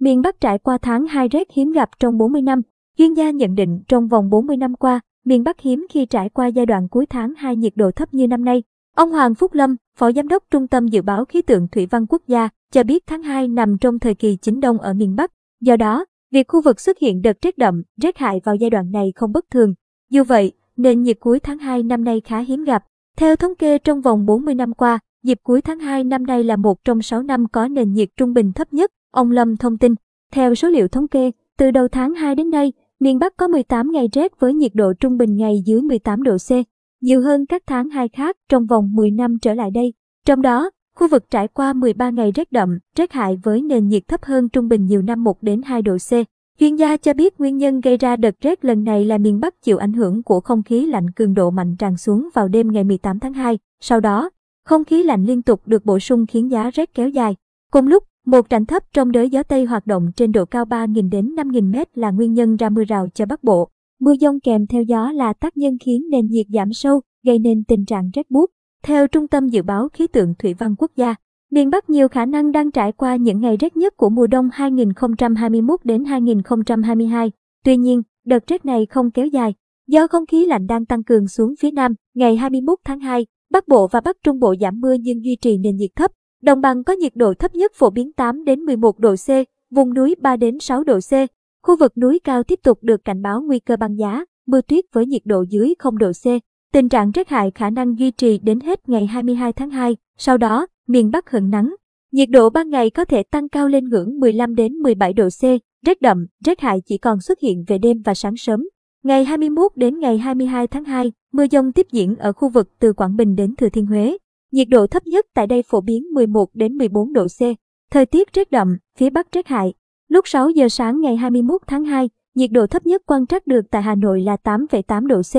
miền Bắc trải qua tháng 2 rét hiếm gặp trong 40 năm. Chuyên gia nhận định trong vòng 40 năm qua, miền Bắc hiếm khi trải qua giai đoạn cuối tháng 2 nhiệt độ thấp như năm nay. Ông Hoàng Phúc Lâm, Phó Giám đốc Trung tâm Dự báo Khí tượng Thủy văn Quốc gia, cho biết tháng 2 nằm trong thời kỳ chính đông ở miền Bắc. Do đó, việc khu vực xuất hiện đợt rét đậm, rét hại vào giai đoạn này không bất thường. Dù vậy, nền nhiệt cuối tháng 2 năm nay khá hiếm gặp. Theo thống kê trong vòng 40 năm qua, dịp cuối tháng 2 năm nay là một trong 6 năm có nền nhiệt trung bình thấp nhất, ông Lâm thông tin. Theo số liệu thống kê, từ đầu tháng 2 đến nay, miền Bắc có 18 ngày rét với nhiệt độ trung bình ngày dưới 18 độ C, nhiều hơn các tháng 2 khác trong vòng 10 năm trở lại đây. Trong đó, khu vực trải qua 13 ngày rét đậm, rét hại với nền nhiệt thấp hơn trung bình nhiều năm 1 đến 2 độ C. Chuyên gia cho biết nguyên nhân gây ra đợt rét lần này là miền Bắc chịu ảnh hưởng của không khí lạnh cường độ mạnh tràn xuống vào đêm ngày 18 tháng 2. Sau đó, không khí lạnh liên tục được bổ sung khiến giá rét kéo dài. Cùng lúc, một rãnh thấp trong đới gió Tây hoạt động trên độ cao 3.000 đến 5.000 mét là nguyên nhân ra mưa rào cho Bắc Bộ. Mưa dông kèm theo gió là tác nhân khiến nền nhiệt giảm sâu, gây nên tình trạng rét buốt. Theo Trung tâm Dự báo Khí tượng Thủy văn Quốc gia, miền Bắc nhiều khả năng đang trải qua những ngày rét nhất của mùa đông 2021 đến 2022. Tuy nhiên, đợt rét này không kéo dài. Do không khí lạnh đang tăng cường xuống phía Nam, ngày 21 tháng 2, Bắc Bộ và Bắc Trung Bộ giảm mưa nhưng duy trì nền nhiệt thấp. Đồng bằng có nhiệt độ thấp nhất phổ biến 8 đến 11 độ C, vùng núi 3 đến 6 độ C. Khu vực núi cao tiếp tục được cảnh báo nguy cơ băng giá, mưa tuyết với nhiệt độ dưới 0 độ C. Tình trạng rét hại khả năng duy trì đến hết ngày 22 tháng 2, sau đó, miền Bắc hưởng nắng. Nhiệt độ ban ngày có thể tăng cao lên ngưỡng 15 đến 17 độ C, rét đậm, rét hại chỉ còn xuất hiện về đêm và sáng sớm. Ngày 21 đến ngày 22 tháng 2, mưa dông tiếp diễn ở khu vực từ Quảng Bình đến Thừa Thiên Huế. Nhiệt độ thấp nhất tại đây phổ biến 11 đến 14 độ C. Thời tiết rét đậm, phía Bắc rét hại. Lúc 6 giờ sáng ngày 21 tháng 2, nhiệt độ thấp nhất quan trắc được tại Hà Nội là 8,8 độ C.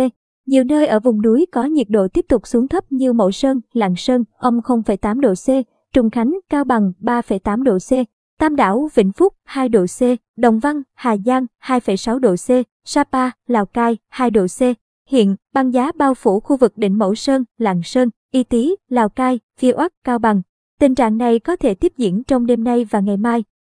Nhiều nơi ở vùng núi có nhiệt độ tiếp tục xuống thấp như Mậu Sơn, Lạng Sơn, âm 0,8 độ C, Trùng Khánh, Cao Bằng 3,8 độ C, Tam Đảo, Vĩnh Phúc 2 độ C, Đồng Văn, Hà Giang 2,6 độ C, Sapa, Lào Cai 2 độ C. Hiện, băng giá bao phủ khu vực đỉnh Mẫu Sơn, Lạng Sơn, Y Tý, Lào Cai, Phiêu Ốc, Cao Bằng. Tình trạng này có thể tiếp diễn trong đêm nay và ngày mai.